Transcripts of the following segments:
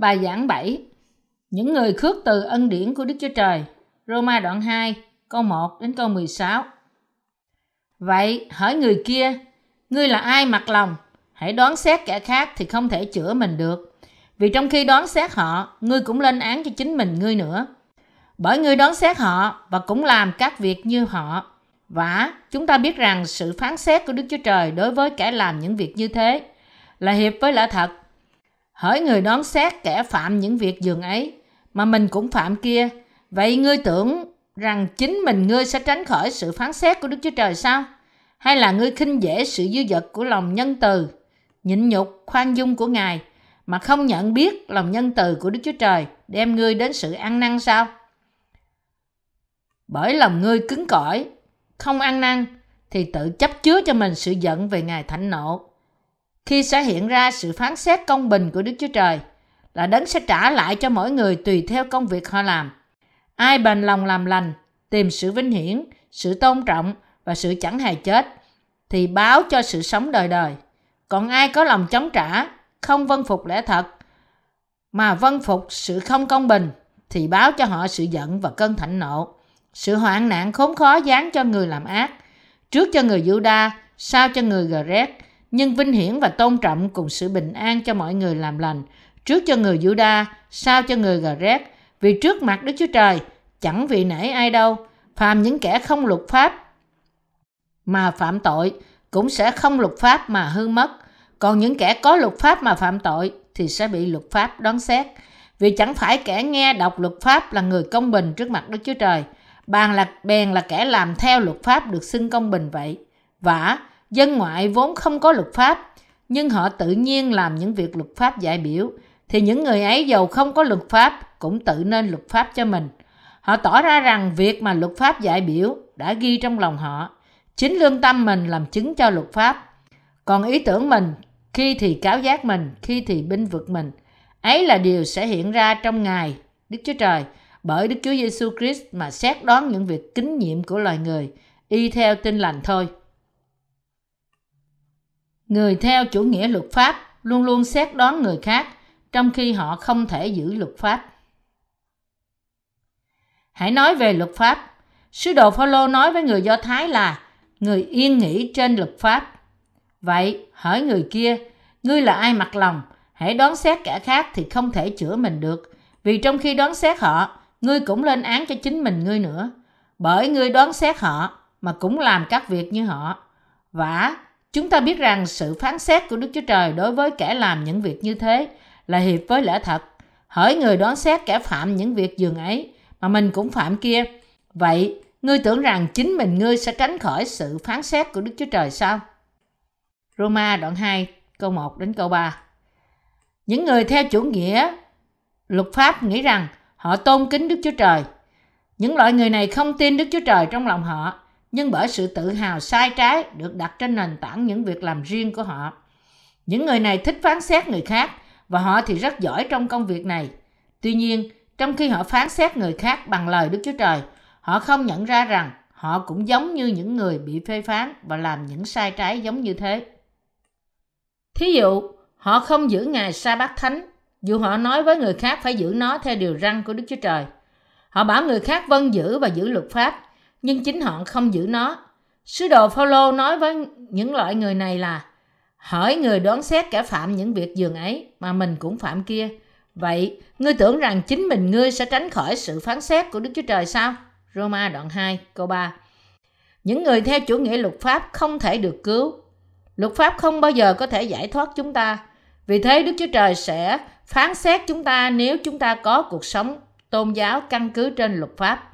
Bài giảng 7 Những người khước từ ân điển của Đức Chúa Trời. Roma đoạn 2 câu 1 đến câu 16 Vậy, hỏi người kia, Ngươi là ai mặc lòng? Hãy đoán xét kẻ khác thì không thể chữa mình được. Vì trong khi đoán xét họ, Ngươi cũng lên án cho chính mình ngươi nữa. Bởi ngươi đoán xét họ Và cũng làm các việc như họ. Và chúng ta biết rằng sự phán xét của Đức Chúa Trời đối với kẻ làm những việc như thế là hiệp với lẽ thật. Hỡi người đón xét kẻ phạm những việc dường ấy, mà mình cũng phạm kia, vậy ngươi tưởng rằng chính mình ngươi sẽ tránh khỏi sự phán xét của Đức Chúa Trời sao? Hay là ngươi khinh dễ sự dư dật của lòng nhân từ, nhịn nhục, khoan dung của Ngài, mà không nhận biết lòng nhân từ của Đức Chúa Trời đem ngươi đến sự ăn năn sao? Bởi lòng ngươi cứng cỏi, không ăn năn, thì tự chấp chứa cho mình sự giận về Ngài thảnh nộ khi sẽ hiện ra sự phán xét công bình của Đức Chúa Trời là đấng sẽ trả lại cho mỗi người tùy theo công việc họ làm. Ai bền lòng làm lành, tìm sự vinh hiển, sự tôn trọng và sự chẳng hề chết thì báo cho sự sống đời đời. Còn ai có lòng chống trả, không vân phục lẽ thật mà vân phục sự không công bình thì báo cho họ sự giận và cơn thạnh nộ. Sự hoạn nạn khốn khó giáng cho người làm ác, trước cho người Judah, sau cho người Gret, nhưng vinh hiển và tôn trọng cùng sự bình an cho mọi người làm lành, trước cho người Juda, sau cho người Gret, vì trước mặt Đức Chúa Trời chẳng vì nể ai đâu, phàm những kẻ không luật pháp mà phạm tội cũng sẽ không luật pháp mà hư mất, còn những kẻ có luật pháp mà phạm tội thì sẽ bị luật pháp đoán xét. Vì chẳng phải kẻ nghe đọc luật pháp là người công bình trước mặt Đức Chúa Trời, bàn là bèn là kẻ làm theo luật pháp được xưng công bình vậy. Và Dân ngoại vốn không có luật pháp, nhưng họ tự nhiên làm những việc luật pháp giải biểu, thì những người ấy giàu không có luật pháp cũng tự nên luật pháp cho mình. Họ tỏ ra rằng việc mà luật pháp giải biểu đã ghi trong lòng họ. Chính lương tâm mình làm chứng cho luật pháp. Còn ý tưởng mình, khi thì cáo giác mình, khi thì binh vực mình. Ấy là điều sẽ hiện ra trong Ngài, Đức Chúa Trời, bởi Đức Chúa Giêsu Christ mà xét đoán những việc kính nhiệm của loài người, y theo tin lành thôi. Người theo chủ nghĩa luật pháp luôn luôn xét đoán người khác trong khi họ không thể giữ luật pháp. Hãy nói về luật pháp. Sứ đồ Phaolô nói với người Do Thái là người yên nghỉ trên luật pháp. Vậy, hỏi người kia, ngươi là ai mặc lòng? Hãy đoán xét kẻ khác thì không thể chữa mình được. Vì trong khi đoán xét họ, ngươi cũng lên án cho chính mình ngươi nữa. Bởi ngươi đoán xét họ mà cũng làm các việc như họ. vả Chúng ta biết rằng sự phán xét của Đức Chúa Trời đối với kẻ làm những việc như thế là hiệp với lẽ thật. Hỡi người đoán xét kẻ phạm những việc dường ấy, mà mình cũng phạm kia. Vậy, ngươi tưởng rằng chính mình ngươi sẽ tránh khỏi sự phán xét của Đức Chúa Trời sao? Roma đoạn 2, câu 1 đến câu 3 Những người theo chủ nghĩa luật pháp nghĩ rằng họ tôn kính Đức Chúa Trời. Những loại người này không tin Đức Chúa Trời trong lòng họ nhưng bởi sự tự hào sai trái được đặt trên nền tảng những việc làm riêng của họ. Những người này thích phán xét người khác và họ thì rất giỏi trong công việc này. Tuy nhiên, trong khi họ phán xét người khác bằng lời Đức Chúa Trời, họ không nhận ra rằng họ cũng giống như những người bị phê phán và làm những sai trái giống như thế. Thí dụ, họ không giữ ngày sa bát thánh, dù họ nói với người khác phải giữ nó theo điều răn của Đức Chúa Trời. Họ bảo người khác vâng giữ và giữ luật pháp, nhưng chính họ không giữ nó. Sứ đồ Phaolô nói với những loại người này là hỏi người đoán xét kẻ phạm những việc dường ấy mà mình cũng phạm kia. Vậy, ngươi tưởng rằng chính mình ngươi sẽ tránh khỏi sự phán xét của Đức Chúa Trời sao? Roma đoạn 2 câu 3 Những người theo chủ nghĩa luật pháp không thể được cứu. Luật pháp không bao giờ có thể giải thoát chúng ta. Vì thế Đức Chúa Trời sẽ phán xét chúng ta nếu chúng ta có cuộc sống tôn giáo căn cứ trên luật pháp.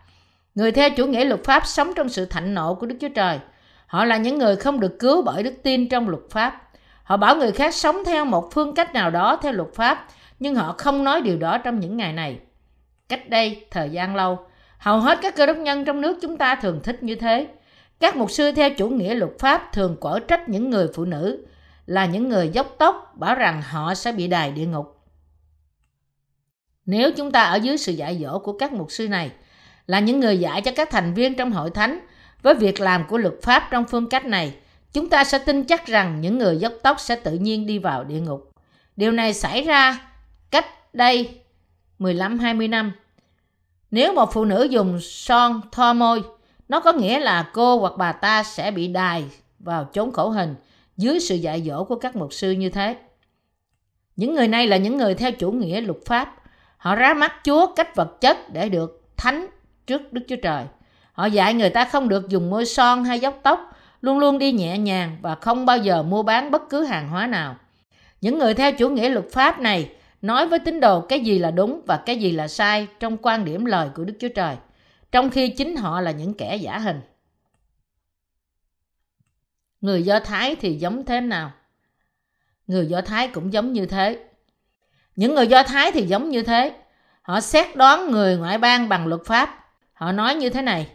Người theo chủ nghĩa luật pháp sống trong sự thạnh nộ của Đức Chúa Trời. Họ là những người không được cứu bởi đức tin trong luật pháp. Họ bảo người khác sống theo một phương cách nào đó theo luật pháp, nhưng họ không nói điều đó trong những ngày này. Cách đây, thời gian lâu, hầu hết các cơ đốc nhân trong nước chúng ta thường thích như thế. Các mục sư theo chủ nghĩa luật pháp thường quở trách những người phụ nữ là những người dốc tóc bảo rằng họ sẽ bị đài địa ngục. Nếu chúng ta ở dưới sự dạy dỗ của các mục sư này, là những người dạy cho các thành viên trong hội thánh với việc làm của luật pháp trong phương cách này chúng ta sẽ tin chắc rằng những người dốc tóc sẽ tự nhiên đi vào địa ngục điều này xảy ra cách đây 15-20 năm. Nếu một phụ nữ dùng son thoa môi, nó có nghĩa là cô hoặc bà ta sẽ bị đài vào chốn khổ hình dưới sự dạy dỗ của các mục sư như thế. Những người này là những người theo chủ nghĩa luật pháp. Họ ra mắt Chúa cách vật chất để được thánh trước Đức Chúa Trời. Họ dạy người ta không được dùng môi son hay dốc tóc, luôn luôn đi nhẹ nhàng và không bao giờ mua bán bất cứ hàng hóa nào. Những người theo chủ nghĩa luật pháp này nói với tín đồ cái gì là đúng và cái gì là sai trong quan điểm lời của Đức Chúa Trời, trong khi chính họ là những kẻ giả hình. Người Do Thái thì giống thế nào? Người Do Thái cũng giống như thế. Những người Do Thái thì giống như thế. Họ xét đoán người ngoại bang bằng luật pháp. Họ nói như thế này.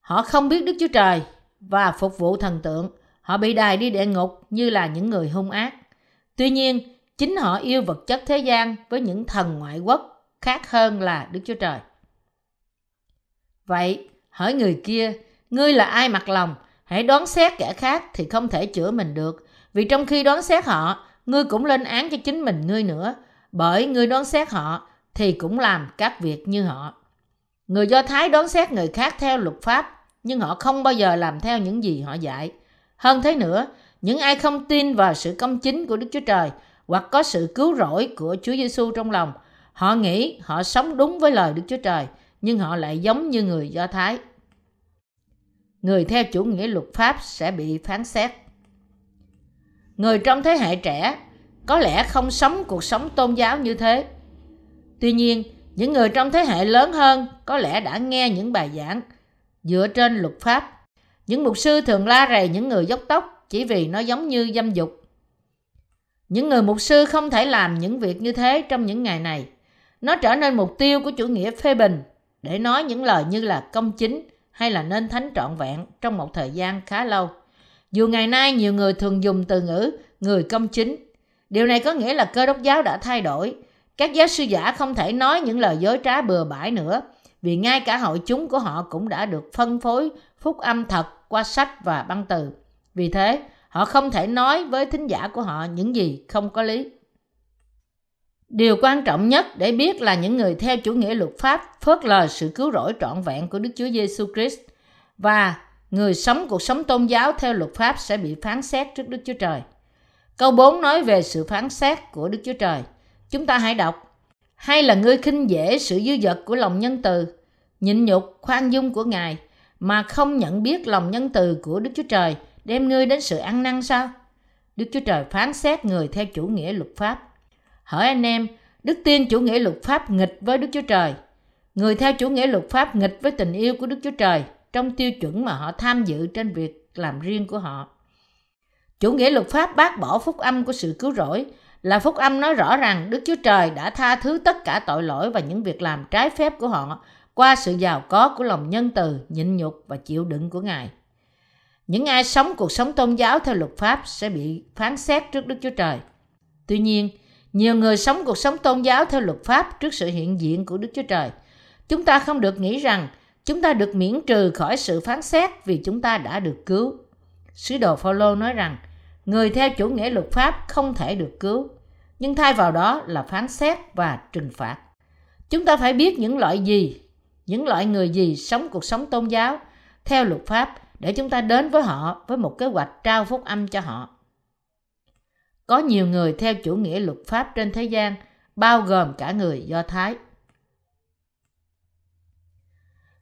Họ không biết Đức Chúa Trời và phục vụ thần tượng. Họ bị đài đi địa ngục như là những người hung ác. Tuy nhiên, chính họ yêu vật chất thế gian với những thần ngoại quốc khác hơn là Đức Chúa Trời. Vậy, hỏi người kia, ngươi là ai mặc lòng, hãy đoán xét kẻ khác thì không thể chữa mình được, vì trong khi đoán xét họ, ngươi cũng lên án cho chính mình ngươi nữa, bởi ngươi đoán xét họ thì cũng làm các việc như họ. Người Do Thái đón xét người khác theo luật pháp, nhưng họ không bao giờ làm theo những gì họ dạy. Hơn thế nữa, những ai không tin vào sự công chính của Đức Chúa Trời hoặc có sự cứu rỗi của Chúa Giêsu trong lòng, họ nghĩ họ sống đúng với lời Đức Chúa Trời, nhưng họ lại giống như người Do Thái. Người theo chủ nghĩa luật pháp sẽ bị phán xét. Người trong thế hệ trẻ có lẽ không sống cuộc sống tôn giáo như thế. Tuy nhiên, những người trong thế hệ lớn hơn có lẽ đã nghe những bài giảng dựa trên luật pháp. Những mục sư thường la rầy những người dốc tóc chỉ vì nó giống như dâm dục. Những người mục sư không thể làm những việc như thế trong những ngày này. Nó trở nên mục tiêu của chủ nghĩa phê bình để nói những lời như là công chính hay là nên thánh trọn vẹn trong một thời gian khá lâu. Dù ngày nay nhiều người thường dùng từ ngữ người công chính, điều này có nghĩa là cơ đốc giáo đã thay đổi. Các giáo sư giả không thể nói những lời dối trá bừa bãi nữa, vì ngay cả hội chúng của họ cũng đã được phân phối phúc âm thật qua sách và băng từ. Vì thế, họ không thể nói với thính giả của họ những gì không có lý. Điều quan trọng nhất để biết là những người theo chủ nghĩa luật pháp phớt lờ sự cứu rỗi trọn vẹn của Đức Chúa Giêsu Christ và người sống cuộc sống tôn giáo theo luật pháp sẽ bị phán xét trước Đức Chúa Trời. Câu 4 nói về sự phán xét của Đức Chúa Trời. Chúng ta hãy đọc. Hay là ngươi khinh dễ sự dư dật của lòng nhân từ, nhịn nhục, khoan dung của Ngài, mà không nhận biết lòng nhân từ của Đức Chúa Trời đem ngươi đến sự ăn năn sao? Đức Chúa Trời phán xét người theo chủ nghĩa luật pháp. Hỏi anh em, Đức tin chủ nghĩa luật pháp nghịch với Đức Chúa Trời. Người theo chủ nghĩa luật pháp nghịch với tình yêu của Đức Chúa Trời trong tiêu chuẩn mà họ tham dự trên việc làm riêng của họ. Chủ nghĩa luật pháp bác bỏ phúc âm của sự cứu rỗi là phúc âm nói rõ rằng Đức Chúa Trời đã tha thứ tất cả tội lỗi và những việc làm trái phép của họ qua sự giàu có của lòng nhân từ, nhịn nhục và chịu đựng của Ngài. Những ai sống cuộc sống tôn giáo theo luật pháp sẽ bị phán xét trước Đức Chúa Trời. Tuy nhiên, nhiều người sống cuộc sống tôn giáo theo luật pháp trước sự hiện diện của Đức Chúa Trời. Chúng ta không được nghĩ rằng chúng ta được miễn trừ khỏi sự phán xét vì chúng ta đã được cứu. Sứ đồ Phaolô nói rằng người theo chủ nghĩa luật pháp không thể được cứu, nhưng thay vào đó là phán xét và trừng phạt. Chúng ta phải biết những loại gì, những loại người gì sống cuộc sống tôn giáo theo luật pháp để chúng ta đến với họ với một kế hoạch trao phúc âm cho họ. Có nhiều người theo chủ nghĩa luật pháp trên thế gian, bao gồm cả người Do Thái.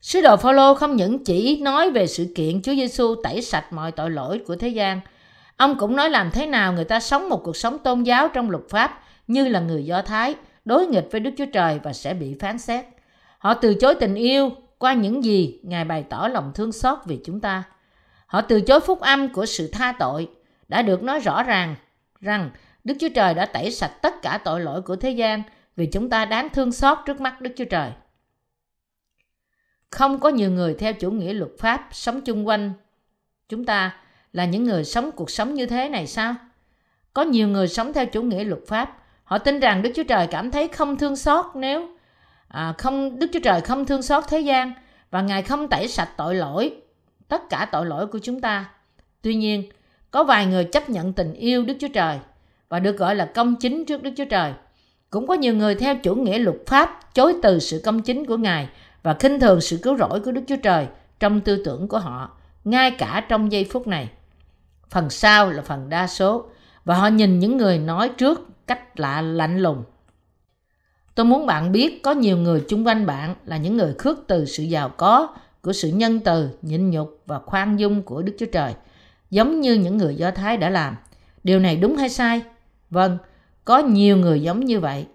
Sứ đồ Phaolô không những chỉ nói về sự kiện Chúa Giêsu tẩy sạch mọi tội lỗi của thế gian, ông cũng nói làm thế nào người ta sống một cuộc sống tôn giáo trong luật pháp như là người Do Thái, đối nghịch với Đức Chúa Trời và sẽ bị phán xét. Họ từ chối tình yêu qua những gì Ngài bày tỏ lòng thương xót vì chúng ta. Họ từ chối phúc âm của sự tha tội đã được nói rõ ràng rằng Đức Chúa Trời đã tẩy sạch tất cả tội lỗi của thế gian vì chúng ta đáng thương xót trước mắt Đức Chúa Trời. Không có nhiều người theo chủ nghĩa luật pháp sống chung quanh chúng ta là những người sống cuộc sống như thế này sao? Có nhiều người sống theo chủ nghĩa luật pháp, họ tin rằng Đức Chúa Trời cảm thấy không thương xót nếu à, không Đức Chúa Trời không thương xót thế gian và Ngài không tẩy sạch tội lỗi, tất cả tội lỗi của chúng ta. Tuy nhiên, có vài người chấp nhận tình yêu Đức Chúa Trời và được gọi là công chính trước Đức Chúa Trời. Cũng có nhiều người theo chủ nghĩa luật pháp chối từ sự công chính của Ngài và khinh thường sự cứu rỗi của Đức Chúa Trời trong tư tưởng của họ, ngay cả trong giây phút này. Phần sau là phần đa số và họ nhìn những người nói trước cách lạ lạnh lùng. Tôi muốn bạn biết có nhiều người chung quanh bạn là những người khước từ sự giàu có, của sự nhân từ, nhịn nhục và khoan dung của Đức Chúa Trời, giống như những người Do Thái đã làm. Điều này đúng hay sai? Vâng, có nhiều người giống như vậy.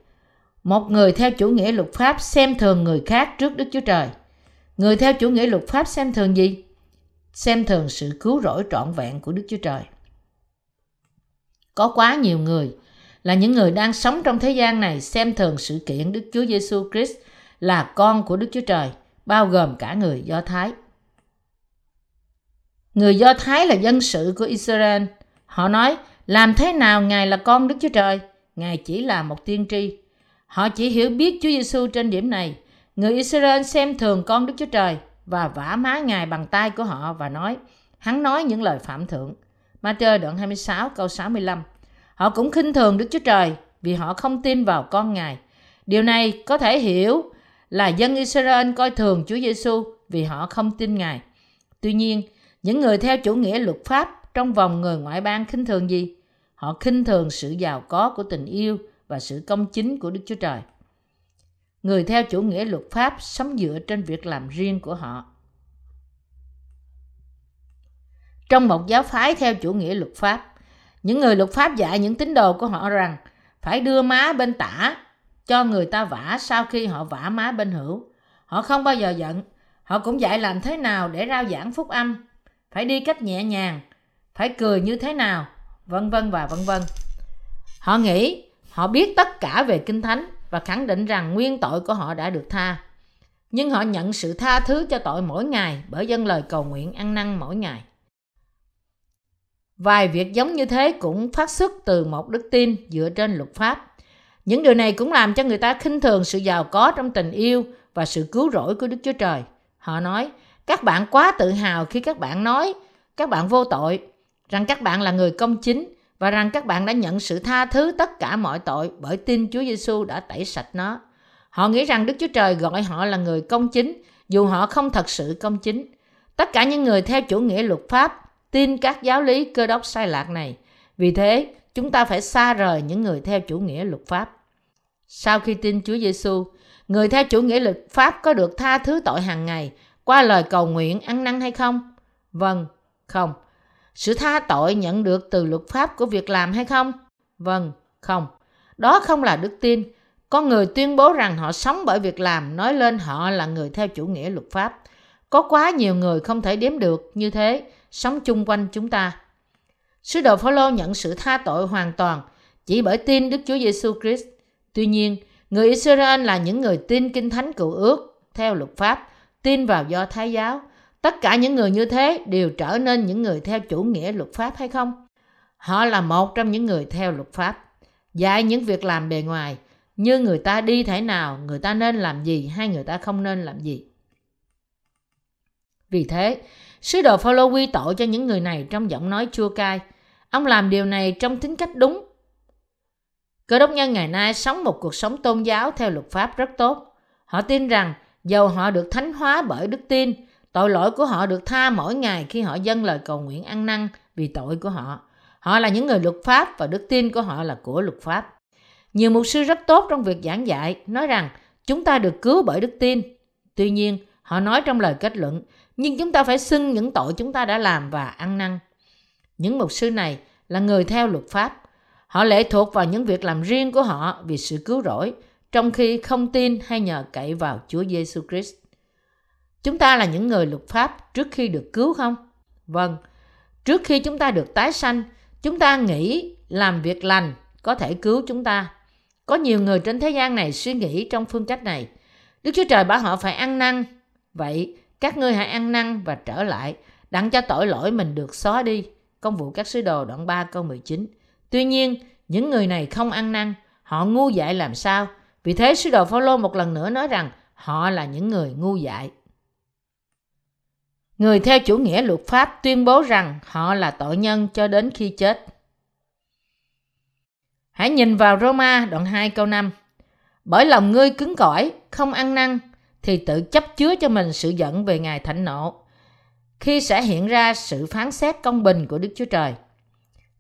Một người theo chủ nghĩa luật pháp xem thường người khác trước Đức Chúa Trời. Người theo chủ nghĩa luật pháp xem thường gì? Xem thường sự cứu rỗi trọn vẹn của Đức Chúa Trời. Có quá nhiều người là những người đang sống trong thế gian này xem thường sự kiện Đức Chúa Giêsu Christ là con của Đức Chúa Trời, bao gồm cả người Do Thái. Người Do Thái là dân sự của Israel. Họ nói, làm thế nào Ngài là con Đức Chúa Trời? Ngài chỉ là một tiên tri. Họ chỉ hiểu biết Chúa Giêsu trên điểm này. Người Israel xem thường con Đức Chúa Trời và vả má Ngài bằng tay của họ và nói, hắn nói những lời phạm thượng. Matthew đoạn 26 câu 65 Họ cũng khinh thường Đức Chúa Trời vì họ không tin vào con Ngài. Điều này có thể hiểu là dân Israel coi thường Chúa Giêsu vì họ không tin Ngài. Tuy nhiên, những người theo chủ nghĩa luật pháp trong vòng người ngoại bang khinh thường gì? Họ khinh thường sự giàu có của tình yêu và sự công chính của Đức Chúa Trời. Người theo chủ nghĩa luật pháp sống dựa trên việc làm riêng của họ. Trong một giáo phái theo chủ nghĩa luật pháp, những người luật pháp dạy những tín đồ của họ rằng phải đưa má bên tả cho người ta vả sau khi họ vả má bên hữu. Họ không bao giờ giận. Họ cũng dạy làm thế nào để rao giảng phúc âm. Phải đi cách nhẹ nhàng. Phải cười như thế nào. Vân vân và vân vân. Họ nghĩ họ biết tất cả về Kinh Thánh và khẳng định rằng nguyên tội của họ đã được tha. Nhưng họ nhận sự tha thứ cho tội mỗi ngày bởi dân lời cầu nguyện ăn năn mỗi ngày. Vài việc giống như thế cũng phát xuất từ một đức tin dựa trên luật pháp. Những điều này cũng làm cho người ta khinh thường sự giàu có trong tình yêu và sự cứu rỗi của Đức Chúa Trời. Họ nói, các bạn quá tự hào khi các bạn nói các bạn vô tội, rằng các bạn là người công chính và rằng các bạn đã nhận sự tha thứ tất cả mọi tội bởi tin Chúa Giêsu đã tẩy sạch nó. Họ nghĩ rằng Đức Chúa Trời gọi họ là người công chính dù họ không thật sự công chính. Tất cả những người theo chủ nghĩa luật pháp tin các giáo lý cơ đốc sai lạc này. Vì thế, chúng ta phải xa rời những người theo chủ nghĩa luật pháp. Sau khi tin Chúa Giêsu, người theo chủ nghĩa luật pháp có được tha thứ tội hàng ngày qua lời cầu nguyện ăn năn hay không? Vâng, không. Sự tha tội nhận được từ luật pháp của việc làm hay không? Vâng, không. Đó không là đức tin. Có người tuyên bố rằng họ sống bởi việc làm, nói lên họ là người theo chủ nghĩa luật pháp. Có quá nhiều người không thể đếm được như thế sống chung quanh chúng ta. Sứ đồ Phaolô nhận sự tha tội hoàn toàn chỉ bởi tin Đức Chúa Giêsu Christ. Tuy nhiên, người Israel là những người tin Kinh Thánh Cựu Ước theo luật pháp, tin vào Do Thái giáo. Tất cả những người như thế đều trở nên những người theo chủ nghĩa luật pháp hay không? Họ là một trong những người theo luật pháp, dạy những việc làm bề ngoài, như người ta đi thế nào, người ta nên làm gì hay người ta không nên làm gì. Vì thế, Sứ đồ Phaolô quy tội cho những người này trong giọng nói chua cay. Ông làm điều này trong tính cách đúng. Cơ đốc nhân ngày nay sống một cuộc sống tôn giáo theo luật pháp rất tốt. Họ tin rằng dầu họ được thánh hóa bởi đức tin, tội lỗi của họ được tha mỗi ngày khi họ dâng lời cầu nguyện ăn năn vì tội của họ. Họ là những người luật pháp và đức tin của họ là của luật pháp. Nhiều mục sư rất tốt trong việc giảng dạy, nói rằng chúng ta được cứu bởi đức tin. Tuy nhiên, họ nói trong lời kết luận, nhưng chúng ta phải xưng những tội chúng ta đã làm và ăn năn. Những mục sư này là người theo luật pháp. Họ lệ thuộc vào những việc làm riêng của họ vì sự cứu rỗi, trong khi không tin hay nhờ cậy vào Chúa Giêsu Christ. Chúng ta là những người luật pháp trước khi được cứu không? Vâng, trước khi chúng ta được tái sanh, chúng ta nghĩ làm việc lành có thể cứu chúng ta. Có nhiều người trên thế gian này suy nghĩ trong phương cách này. Đức Chúa Trời bảo họ phải ăn năn. Vậy, các ngươi hãy ăn năn và trở lại, đặng cho tội lỗi mình được xóa đi. Công vụ các sứ đồ đoạn 3 câu 19. Tuy nhiên, những người này không ăn năn, họ ngu dại làm sao? Vì thế sứ đồ Phaolô một lần nữa nói rằng họ là những người ngu dại. Người theo chủ nghĩa luật pháp tuyên bố rằng họ là tội nhân cho đến khi chết. Hãy nhìn vào Roma đoạn 2 câu 5. Bởi lòng ngươi cứng cỏi, không ăn năn, thì tự chấp chứa cho mình sự giận về ngài thạnh nộ, khi sẽ hiện ra sự phán xét công bình của Đức Chúa Trời.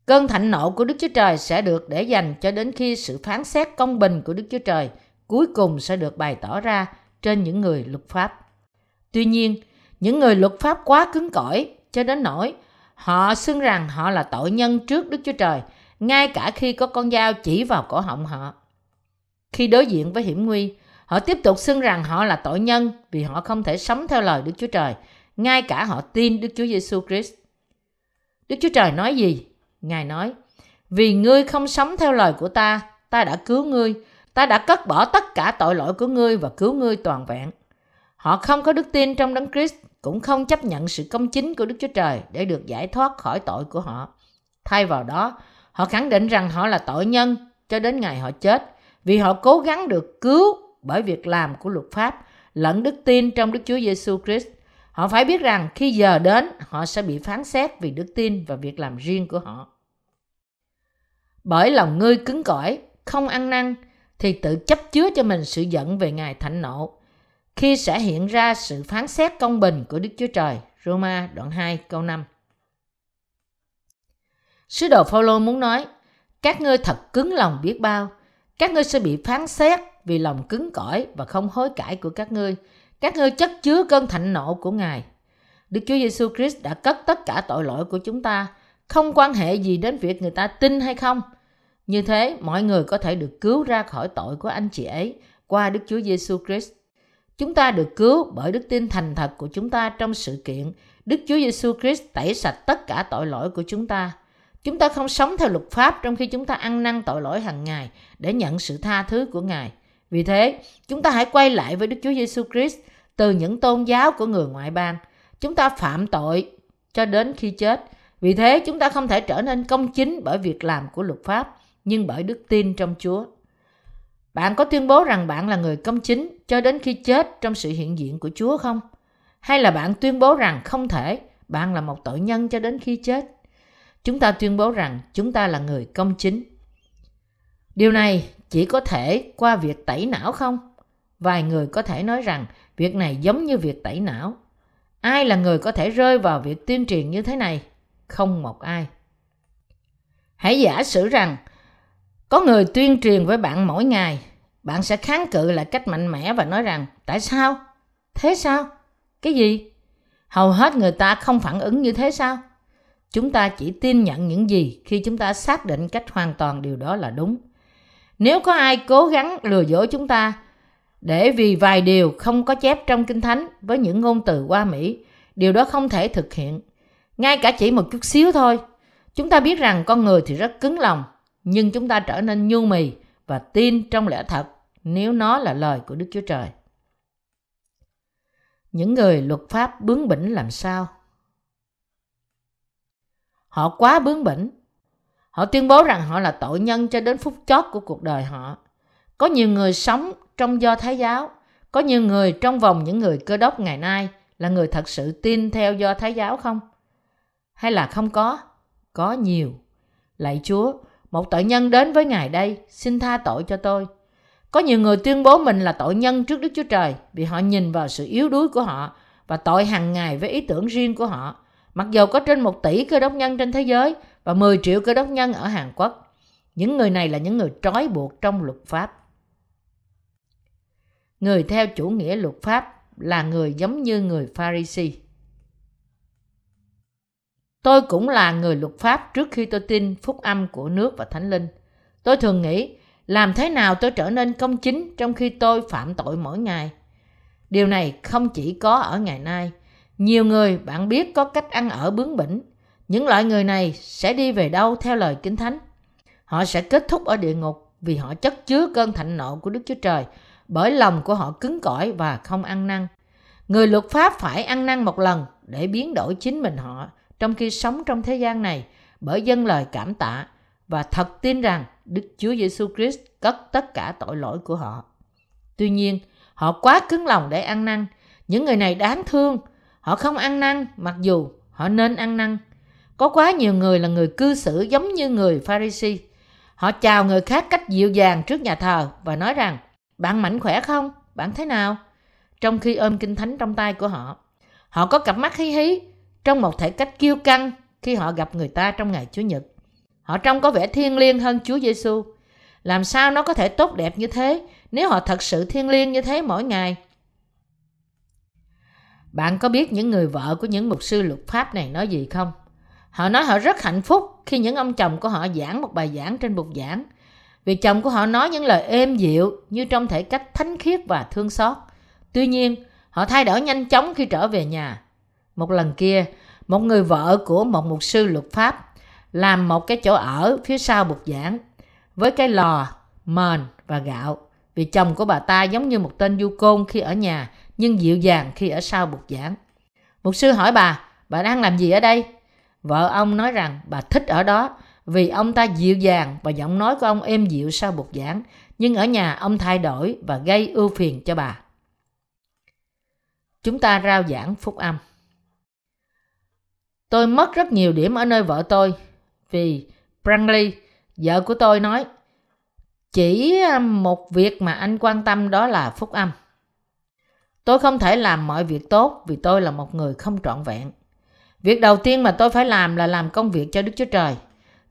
Cơn thạnh nộ của Đức Chúa Trời sẽ được để dành cho đến khi sự phán xét công bình của Đức Chúa Trời cuối cùng sẽ được bày tỏ ra trên những người luật pháp. Tuy nhiên, những người luật pháp quá cứng cỏi cho đến nỗi họ xưng rằng họ là tội nhân trước Đức Chúa Trời, ngay cả khi có con dao chỉ vào cổ họng họ. Khi đối diện với hiểm nguy, họ tiếp tục xưng rằng họ là tội nhân vì họ không thể sống theo lời Đức Chúa Trời, ngay cả họ tin Đức Chúa Giêsu Christ. Đức Chúa Trời nói gì? Ngài nói, vì ngươi không sống theo lời của ta, ta đã cứu ngươi, ta đã cất bỏ tất cả tội lỗi của ngươi và cứu ngươi toàn vẹn. Họ không có đức tin trong Đấng Christ, cũng không chấp nhận sự công chính của Đức Chúa Trời để được giải thoát khỏi tội của họ. Thay vào đó, họ khẳng định rằng họ là tội nhân cho đến ngày họ chết, vì họ cố gắng được cứu bởi việc làm của luật pháp lẫn đức tin trong Đức Chúa Giêsu Christ. Họ phải biết rằng khi giờ đến, họ sẽ bị phán xét vì đức tin và việc làm riêng của họ. Bởi lòng ngươi cứng cỏi, không ăn năn, thì tự chấp chứa cho mình sự giận về ngày thạnh nộ, khi sẽ hiện ra sự phán xét công bình của Đức Chúa Trời. Roma đoạn 2 câu 5 Sứ đồ Phaolô muốn nói, các ngươi thật cứng lòng biết bao, các ngươi sẽ bị phán xét vì lòng cứng cỏi và không hối cải của các ngươi. Các ngươi chất chứa cơn thạnh nộ của Ngài. Đức Chúa Giêsu Christ đã cất tất cả tội lỗi của chúng ta, không quan hệ gì đến việc người ta tin hay không. Như thế, mọi người có thể được cứu ra khỏi tội của anh chị ấy qua Đức Chúa Giêsu Christ. Chúng ta được cứu bởi đức tin thành thật của chúng ta trong sự kiện Đức Chúa Giêsu Christ tẩy sạch tất cả tội lỗi của chúng ta. Chúng ta không sống theo luật pháp trong khi chúng ta ăn năn tội lỗi hàng ngày để nhận sự tha thứ của Ngài. Vì thế, chúng ta hãy quay lại với Đức Chúa Giêsu Christ từ những tôn giáo của người ngoại bang. Chúng ta phạm tội cho đến khi chết. Vì thế, chúng ta không thể trở nên công chính bởi việc làm của luật pháp, nhưng bởi đức tin trong Chúa. Bạn có tuyên bố rằng bạn là người công chính cho đến khi chết trong sự hiện diện của Chúa không? Hay là bạn tuyên bố rằng không thể, bạn là một tội nhân cho đến khi chết? Chúng ta tuyên bố rằng chúng ta là người công chính. Điều này chỉ có thể qua việc tẩy não không? Vài người có thể nói rằng việc này giống như việc tẩy não. Ai là người có thể rơi vào việc tuyên truyền như thế này? Không một ai. Hãy giả sử rằng có người tuyên truyền với bạn mỗi ngày, bạn sẽ kháng cự lại cách mạnh mẽ và nói rằng tại sao? Thế sao? Cái gì? Hầu hết người ta không phản ứng như thế sao? Chúng ta chỉ tin nhận những gì khi chúng ta xác định cách hoàn toàn điều đó là đúng. Nếu có ai cố gắng lừa dối chúng ta để vì vài điều không có chép trong Kinh Thánh với những ngôn từ qua Mỹ, điều đó không thể thực hiện. Ngay cả chỉ một chút xíu thôi. Chúng ta biết rằng con người thì rất cứng lòng, nhưng chúng ta trở nên nhu mì và tin trong lẽ thật nếu nó là lời của Đức Chúa Trời. Những người luật pháp bướng bỉnh làm sao? Họ quá bướng bỉnh. Họ tuyên bố rằng họ là tội nhân cho đến phút chót của cuộc đời họ. Có nhiều người sống trong do Thái giáo, có nhiều người trong vòng những người cơ đốc ngày nay là người thật sự tin theo do Thái giáo không? Hay là không có? Có nhiều. Lạy Chúa, một tội nhân đến với Ngài đây, xin tha tội cho tôi. Có nhiều người tuyên bố mình là tội nhân trước Đức Chúa Trời vì họ nhìn vào sự yếu đuối của họ và tội hàng ngày với ý tưởng riêng của họ. Mặc dù có trên một tỷ cơ đốc nhân trên thế giới và 10 triệu cơ đốc nhân ở Hàn Quốc, những người này là những người trói buộc trong luật pháp. Người theo chủ nghĩa luật pháp là người giống như người Pharisee. Tôi cũng là người luật pháp trước khi tôi tin phúc âm của nước và thánh linh. Tôi thường nghĩ, làm thế nào tôi trở nên công chính trong khi tôi phạm tội mỗi ngày? Điều này không chỉ có ở ngày nay. Nhiều người bạn biết có cách ăn ở bướng bỉnh. Những loại người này sẽ đi về đâu theo lời Kinh Thánh? Họ sẽ kết thúc ở địa ngục vì họ chất chứa cơn thạnh nộ của Đức Chúa Trời bởi lòng của họ cứng cỏi và không ăn năn. Người luật pháp phải ăn năn một lần để biến đổi chính mình họ trong khi sống trong thế gian này bởi dân lời cảm tạ và thật tin rằng Đức Chúa Giêsu Christ cất tất cả tội lỗi của họ. Tuy nhiên, họ quá cứng lòng để ăn năn. Những người này đáng thương, họ không ăn năn mặc dù họ nên ăn năn. Có quá nhiều người là người cư xử giống như người Pharisee. Họ chào người khác cách dịu dàng trước nhà thờ và nói rằng Bạn mạnh khỏe không? Bạn thế nào? Trong khi ôm kinh thánh trong tay của họ. Họ có cặp mắt hí hí trong một thể cách kiêu căng khi họ gặp người ta trong ngày Chúa Nhật. Họ trông có vẻ thiêng liêng hơn Chúa Giêsu. Làm sao nó có thể tốt đẹp như thế nếu họ thật sự thiêng liêng như thế mỗi ngày? Bạn có biết những người vợ của những mục sư luật pháp này nói gì không? Họ nói họ rất hạnh phúc khi những ông chồng của họ giảng một bài giảng trên bục giảng. Vì chồng của họ nói những lời êm dịu như trong thể cách thánh khiết và thương xót. Tuy nhiên, họ thay đổi nhanh chóng khi trở về nhà. Một lần kia, một người vợ của một mục sư luật pháp làm một cái chỗ ở phía sau bục giảng với cái lò, mền và gạo. Vì chồng của bà ta giống như một tên du côn khi ở nhà nhưng dịu dàng khi ở sau bục giảng. Mục sư hỏi bà, bà đang làm gì ở đây? Vợ ông nói rằng bà thích ở đó vì ông ta dịu dàng và giọng nói của ông êm dịu sau bục giảng, nhưng ở nhà ông thay đổi và gây ưu phiền cho bà. Chúng ta rao giảng phúc âm. Tôi mất rất nhiều điểm ở nơi vợ tôi vì Brantley, vợ của tôi nói chỉ một việc mà anh quan tâm đó là phúc âm. Tôi không thể làm mọi việc tốt vì tôi là một người không trọn vẹn. Việc đầu tiên mà tôi phải làm là làm công việc cho Đức Chúa Trời.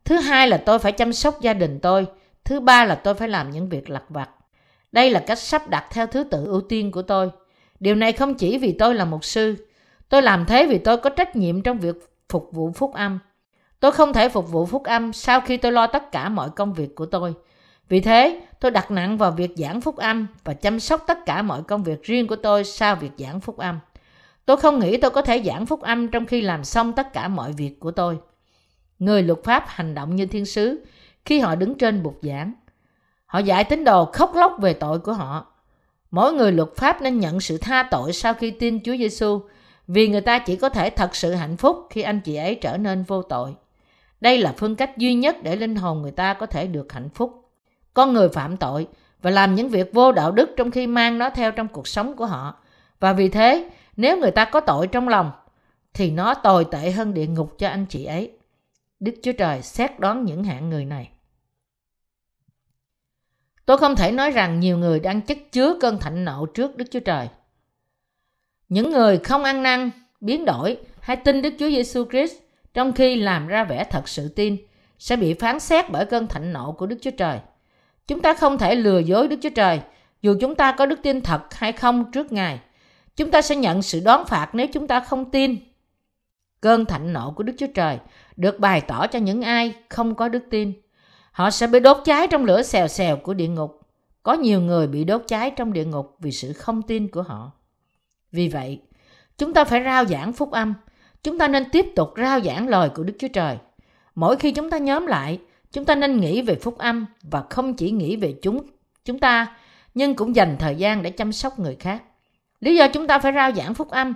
Thứ hai là tôi phải chăm sóc gia đình tôi. Thứ ba là tôi phải làm những việc lặt vặt. Đây là cách sắp đặt theo thứ tự ưu tiên của tôi. Điều này không chỉ vì tôi là một sư. Tôi làm thế vì tôi có trách nhiệm trong việc phục vụ phúc âm. Tôi không thể phục vụ phúc âm sau khi tôi lo tất cả mọi công việc của tôi. Vì thế, tôi đặt nặng vào việc giảng phúc âm và chăm sóc tất cả mọi công việc riêng của tôi sau việc giảng phúc âm. Tôi không nghĩ tôi có thể giảng phúc âm trong khi làm xong tất cả mọi việc của tôi. Người luật pháp hành động như thiên sứ khi họ đứng trên bục giảng. Họ dạy tín đồ khóc lóc về tội của họ. Mỗi người luật pháp nên nhận sự tha tội sau khi tin Chúa Giêsu, vì người ta chỉ có thể thật sự hạnh phúc khi anh chị ấy trở nên vô tội. Đây là phương cách duy nhất để linh hồn người ta có thể được hạnh phúc. Con người phạm tội và làm những việc vô đạo đức trong khi mang nó theo trong cuộc sống của họ. Và vì thế, nếu người ta có tội trong lòng, thì nó tồi tệ hơn địa ngục cho anh chị ấy. Đức Chúa Trời xét đoán những hạng người này. Tôi không thể nói rằng nhiều người đang chất chứa cơn thạnh nộ trước Đức Chúa Trời. Những người không ăn năn, biến đổi hay tin Đức Chúa Giêsu Christ trong khi làm ra vẻ thật sự tin sẽ bị phán xét bởi cơn thạnh nộ của Đức Chúa Trời. Chúng ta không thể lừa dối Đức Chúa Trời dù chúng ta có đức tin thật hay không trước Ngài. Chúng ta sẽ nhận sự đoán phạt nếu chúng ta không tin. Cơn thạnh nộ của Đức Chúa Trời được bày tỏ cho những ai không có đức tin. Họ sẽ bị đốt cháy trong lửa xèo xèo của địa ngục. Có nhiều người bị đốt cháy trong địa ngục vì sự không tin của họ. Vì vậy, chúng ta phải rao giảng phúc âm. Chúng ta nên tiếp tục rao giảng lời của Đức Chúa Trời. Mỗi khi chúng ta nhóm lại, chúng ta nên nghĩ về phúc âm và không chỉ nghĩ về chúng chúng ta, nhưng cũng dành thời gian để chăm sóc người khác. Lý do chúng ta phải rao giảng phúc âm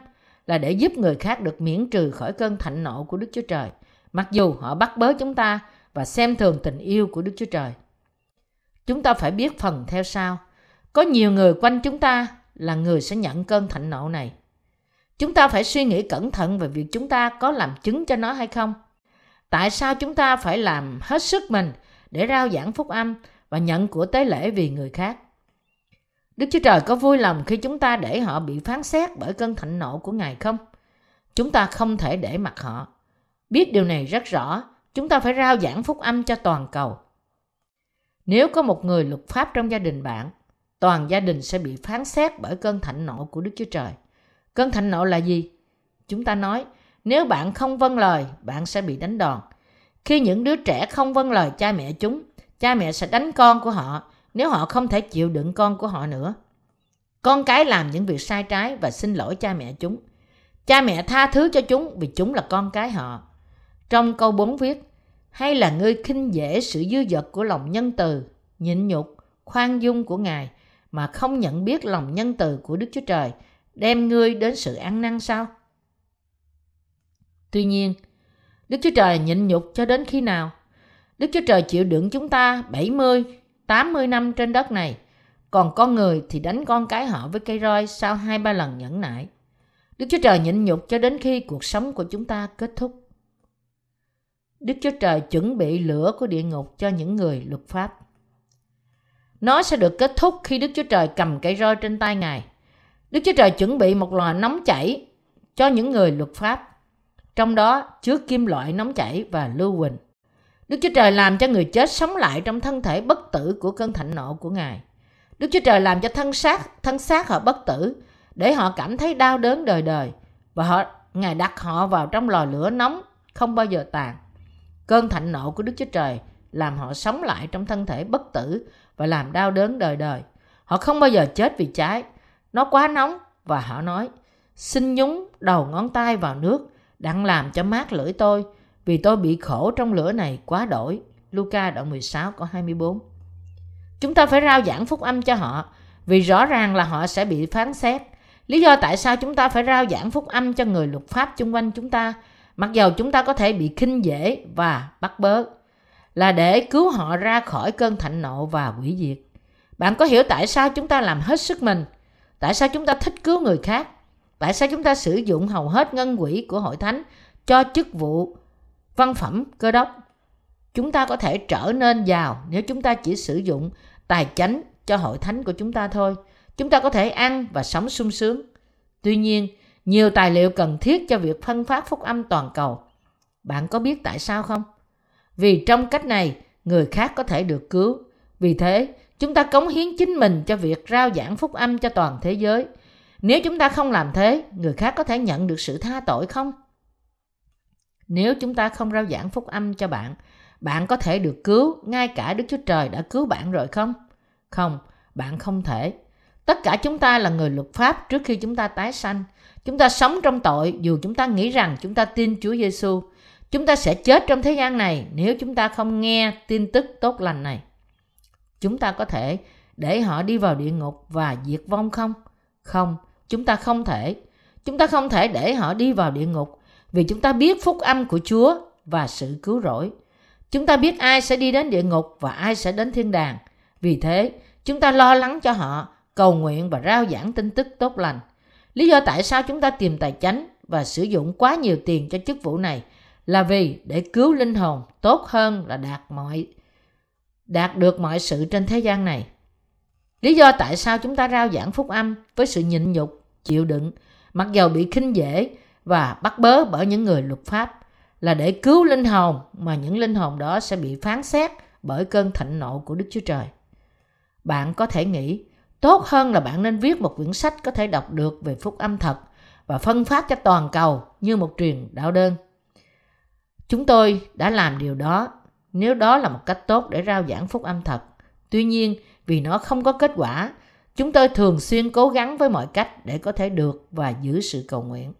là để giúp người khác được miễn trừ khỏi cơn thạnh nộ của Đức Chúa Trời, mặc dù họ bắt bớ chúng ta và xem thường tình yêu của Đức Chúa Trời. Chúng ta phải biết phần theo sau. Có nhiều người quanh chúng ta là người sẽ nhận cơn thạnh nộ này. Chúng ta phải suy nghĩ cẩn thận về việc chúng ta có làm chứng cho nó hay không. Tại sao chúng ta phải làm hết sức mình để rao giảng phúc âm và nhận của tế lễ vì người khác? Đức Chúa Trời có vui lòng khi chúng ta để họ bị phán xét bởi cơn thạnh nộ của Ngài không? Chúng ta không thể để mặc họ. Biết điều này rất rõ, chúng ta phải rao giảng phúc âm cho toàn cầu. Nếu có một người luật pháp trong gia đình bạn, toàn gia đình sẽ bị phán xét bởi cơn thạnh nộ của Đức Chúa Trời. Cơn thạnh nộ là gì? Chúng ta nói, nếu bạn không vâng lời, bạn sẽ bị đánh đòn. Khi những đứa trẻ không vâng lời cha mẹ chúng, cha mẹ sẽ đánh con của họ nếu họ không thể chịu đựng con của họ nữa. Con cái làm những việc sai trái và xin lỗi cha mẹ chúng. Cha mẹ tha thứ cho chúng vì chúng là con cái họ. Trong câu 4 viết, hay là ngươi khinh dễ sự dư dật của lòng nhân từ, nhịn nhục, khoan dung của Ngài mà không nhận biết lòng nhân từ của Đức Chúa Trời đem ngươi đến sự ăn năn sao? Tuy nhiên, Đức Chúa Trời nhịn nhục cho đến khi nào? Đức Chúa Trời chịu đựng chúng ta 70, 80 năm trên đất này, còn con người thì đánh con cái họ với cây roi sau hai ba lần nhẫn nại. Đức Chúa Trời nhịn nhục cho đến khi cuộc sống của chúng ta kết thúc. Đức Chúa Trời chuẩn bị lửa của địa ngục cho những người luật pháp. Nó sẽ được kết thúc khi Đức Chúa Trời cầm cây roi trên tay Ngài. Đức Chúa Trời chuẩn bị một lò nóng chảy cho những người luật pháp. Trong đó chứa kim loại nóng chảy và lưu huỳnh. Đức Chúa Trời làm cho người chết sống lại trong thân thể bất tử của cơn thạnh nộ của Ngài. Đức Chúa Trời làm cho thân xác, thân xác họ bất tử để họ cảm thấy đau đớn đời đời và họ Ngài đặt họ vào trong lò lửa nóng không bao giờ tàn. Cơn thạnh nộ của Đức Chúa Trời làm họ sống lại trong thân thể bất tử và làm đau đớn đời đời. Họ không bao giờ chết vì cháy. Nó quá nóng và họ nói, xin nhúng đầu ngón tay vào nước, đặng làm cho mát lưỡi tôi, vì tôi bị khổ trong lửa này quá đổi. Luca đoạn 16 có 24 Chúng ta phải rao giảng phúc âm cho họ, vì rõ ràng là họ sẽ bị phán xét. Lý do tại sao chúng ta phải rao giảng phúc âm cho người luật pháp chung quanh chúng ta, mặc dầu chúng ta có thể bị khinh dễ và bắt bớ, là để cứu họ ra khỏi cơn thạnh nộ và quỷ diệt. Bạn có hiểu tại sao chúng ta làm hết sức mình? Tại sao chúng ta thích cứu người khác? Tại sao chúng ta sử dụng hầu hết ngân quỹ của hội thánh cho chức vụ văn phẩm cơ đốc? Chúng ta có thể trở nên giàu nếu chúng ta chỉ sử dụng tài chánh cho hội thánh của chúng ta thôi. Chúng ta có thể ăn và sống sung sướng. Tuy nhiên, nhiều tài liệu cần thiết cho việc phân phát phúc âm toàn cầu. Bạn có biết tại sao không? Vì trong cách này, người khác có thể được cứu. Vì thế, chúng ta cống hiến chính mình cho việc rao giảng phúc âm cho toàn thế giới. Nếu chúng ta không làm thế, người khác có thể nhận được sự tha tội không? Nếu chúng ta không rao giảng phúc âm cho bạn, bạn có thể được cứu ngay cả Đức Chúa Trời đã cứu bạn rồi không? Không, bạn không thể. Tất cả chúng ta là người luật pháp trước khi chúng ta tái sanh. Chúng ta sống trong tội dù chúng ta nghĩ rằng chúng ta tin Chúa Giêsu. Chúng ta sẽ chết trong thế gian này nếu chúng ta không nghe tin tức tốt lành này. Chúng ta có thể để họ đi vào địa ngục và diệt vong không? Không, chúng ta không thể. Chúng ta không thể để họ đi vào địa ngục vì chúng ta biết phúc âm của Chúa và sự cứu rỗi. Chúng ta biết ai sẽ đi đến địa ngục và ai sẽ đến thiên đàng. Vì thế, chúng ta lo lắng cho họ, cầu nguyện và rao giảng tin tức tốt lành. Lý do tại sao chúng ta tìm tài chánh và sử dụng quá nhiều tiền cho chức vụ này là vì để cứu linh hồn tốt hơn là đạt mọi đạt được mọi sự trên thế gian này. Lý do tại sao chúng ta rao giảng phúc âm với sự nhịn nhục, chịu đựng, mặc dầu bị khinh dễ và bắt bớ bởi những người luật pháp là để cứu linh hồn mà những linh hồn đó sẽ bị phán xét bởi cơn thịnh nộ của Đức Chúa Trời. Bạn có thể nghĩ tốt hơn là bạn nên viết một quyển sách có thể đọc được về phúc âm thật và phân phát cho toàn cầu như một truyền đạo đơn. Chúng tôi đã làm điều đó nếu đó là một cách tốt để rao giảng phúc âm thật. Tuy nhiên, vì nó không có kết quả, chúng tôi thường xuyên cố gắng với mọi cách để có thể được và giữ sự cầu nguyện.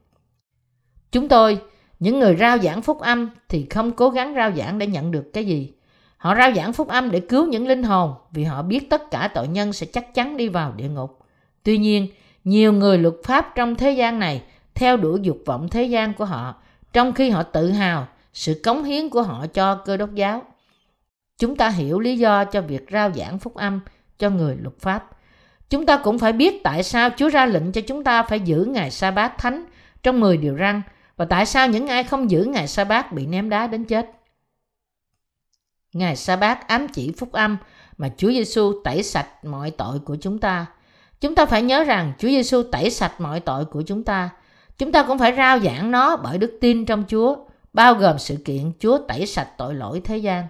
Chúng tôi những người rao giảng phúc âm thì không cố gắng rao giảng để nhận được cái gì. Họ rao giảng phúc âm để cứu những linh hồn vì họ biết tất cả tội nhân sẽ chắc chắn đi vào địa ngục. Tuy nhiên, nhiều người luật pháp trong thế gian này theo đuổi dục vọng thế gian của họ, trong khi họ tự hào sự cống hiến của họ cho cơ đốc giáo. Chúng ta hiểu lý do cho việc rao giảng phúc âm cho người luật pháp. Chúng ta cũng phải biết tại sao Chúa ra lệnh cho chúng ta phải giữ ngày sa bát thánh trong 10 điều răn và tại sao những ai không giữ ngày sa bát bị ném đá đến chết? Ngày sa bát ám chỉ phúc âm mà Chúa Giêsu tẩy sạch mọi tội của chúng ta. Chúng ta phải nhớ rằng Chúa Giêsu tẩy sạch mọi tội của chúng ta. Chúng ta cũng phải rao giảng nó bởi đức tin trong Chúa, bao gồm sự kiện Chúa tẩy sạch tội lỗi thế gian.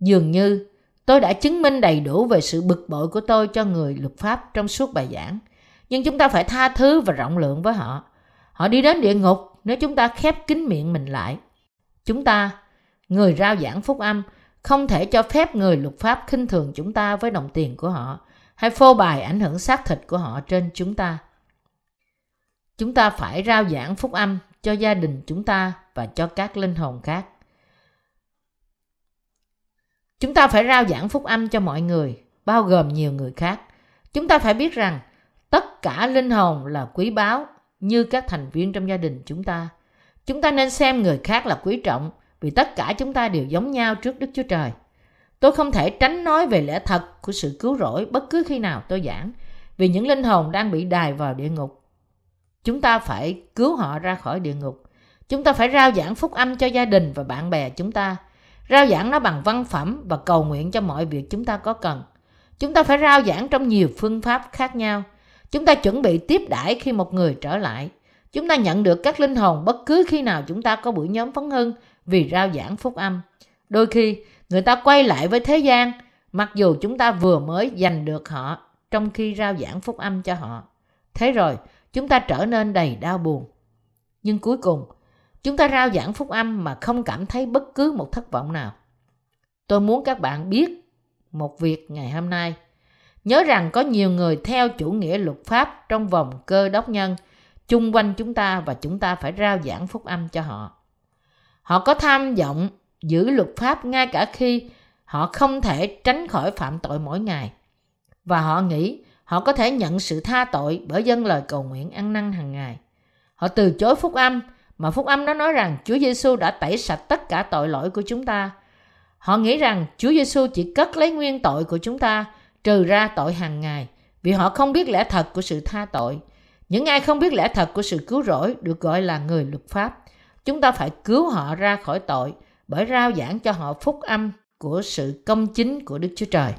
Dường như tôi đã chứng minh đầy đủ về sự bực bội của tôi cho người luật pháp trong suốt bài giảng. Nhưng chúng ta phải tha thứ và rộng lượng với họ. Họ đi đến địa ngục nếu chúng ta khép kín miệng mình lại. Chúng ta, người rao giảng phúc âm, không thể cho phép người luật pháp khinh thường chúng ta với đồng tiền của họ hay phô bày ảnh hưởng xác thịt của họ trên chúng ta. Chúng ta phải rao giảng phúc âm cho gia đình chúng ta và cho các linh hồn khác. Chúng ta phải rao giảng phúc âm cho mọi người, bao gồm nhiều người khác. Chúng ta phải biết rằng tất cả linh hồn là quý báu như các thành viên trong gia đình chúng ta. Chúng ta nên xem người khác là quý trọng vì tất cả chúng ta đều giống nhau trước Đức Chúa Trời. Tôi không thể tránh nói về lẽ thật của sự cứu rỗi bất cứ khi nào tôi giảng vì những linh hồn đang bị đài vào địa ngục. Chúng ta phải cứu họ ra khỏi địa ngục. Chúng ta phải rao giảng phúc âm cho gia đình và bạn bè chúng ta. Rao giảng nó bằng văn phẩm và cầu nguyện cho mọi việc chúng ta có cần. Chúng ta phải rao giảng trong nhiều phương pháp khác nhau. Chúng ta chuẩn bị tiếp đãi khi một người trở lại. Chúng ta nhận được các linh hồn bất cứ khi nào chúng ta có buổi nhóm phấn hưng vì rao giảng phúc âm. Đôi khi, người ta quay lại với thế gian, mặc dù chúng ta vừa mới giành được họ trong khi rao giảng phúc âm cho họ. Thế rồi, chúng ta trở nên đầy đau buồn. Nhưng cuối cùng, chúng ta rao giảng phúc âm mà không cảm thấy bất cứ một thất vọng nào. Tôi muốn các bạn biết một việc ngày hôm nay. Nhớ rằng có nhiều người theo chủ nghĩa luật pháp trong vòng cơ đốc nhân, chung quanh chúng ta và chúng ta phải rao giảng phúc âm cho họ. Họ có tham vọng giữ luật pháp ngay cả khi họ không thể tránh khỏi phạm tội mỗi ngày. Và họ nghĩ họ có thể nhận sự tha tội bởi dân lời cầu nguyện ăn năn hàng ngày. Họ từ chối phúc âm mà phúc âm nó nói rằng Chúa Giêsu đã tẩy sạch tất cả tội lỗi của chúng ta. Họ nghĩ rằng Chúa Giêsu chỉ cất lấy nguyên tội của chúng ta, trừ ra tội hàng ngày, vì họ không biết lẽ thật của sự tha tội. Những ai không biết lẽ thật của sự cứu rỗi được gọi là người luật pháp. Chúng ta phải cứu họ ra khỏi tội bởi rao giảng cho họ phúc âm của sự công chính của Đức Chúa Trời.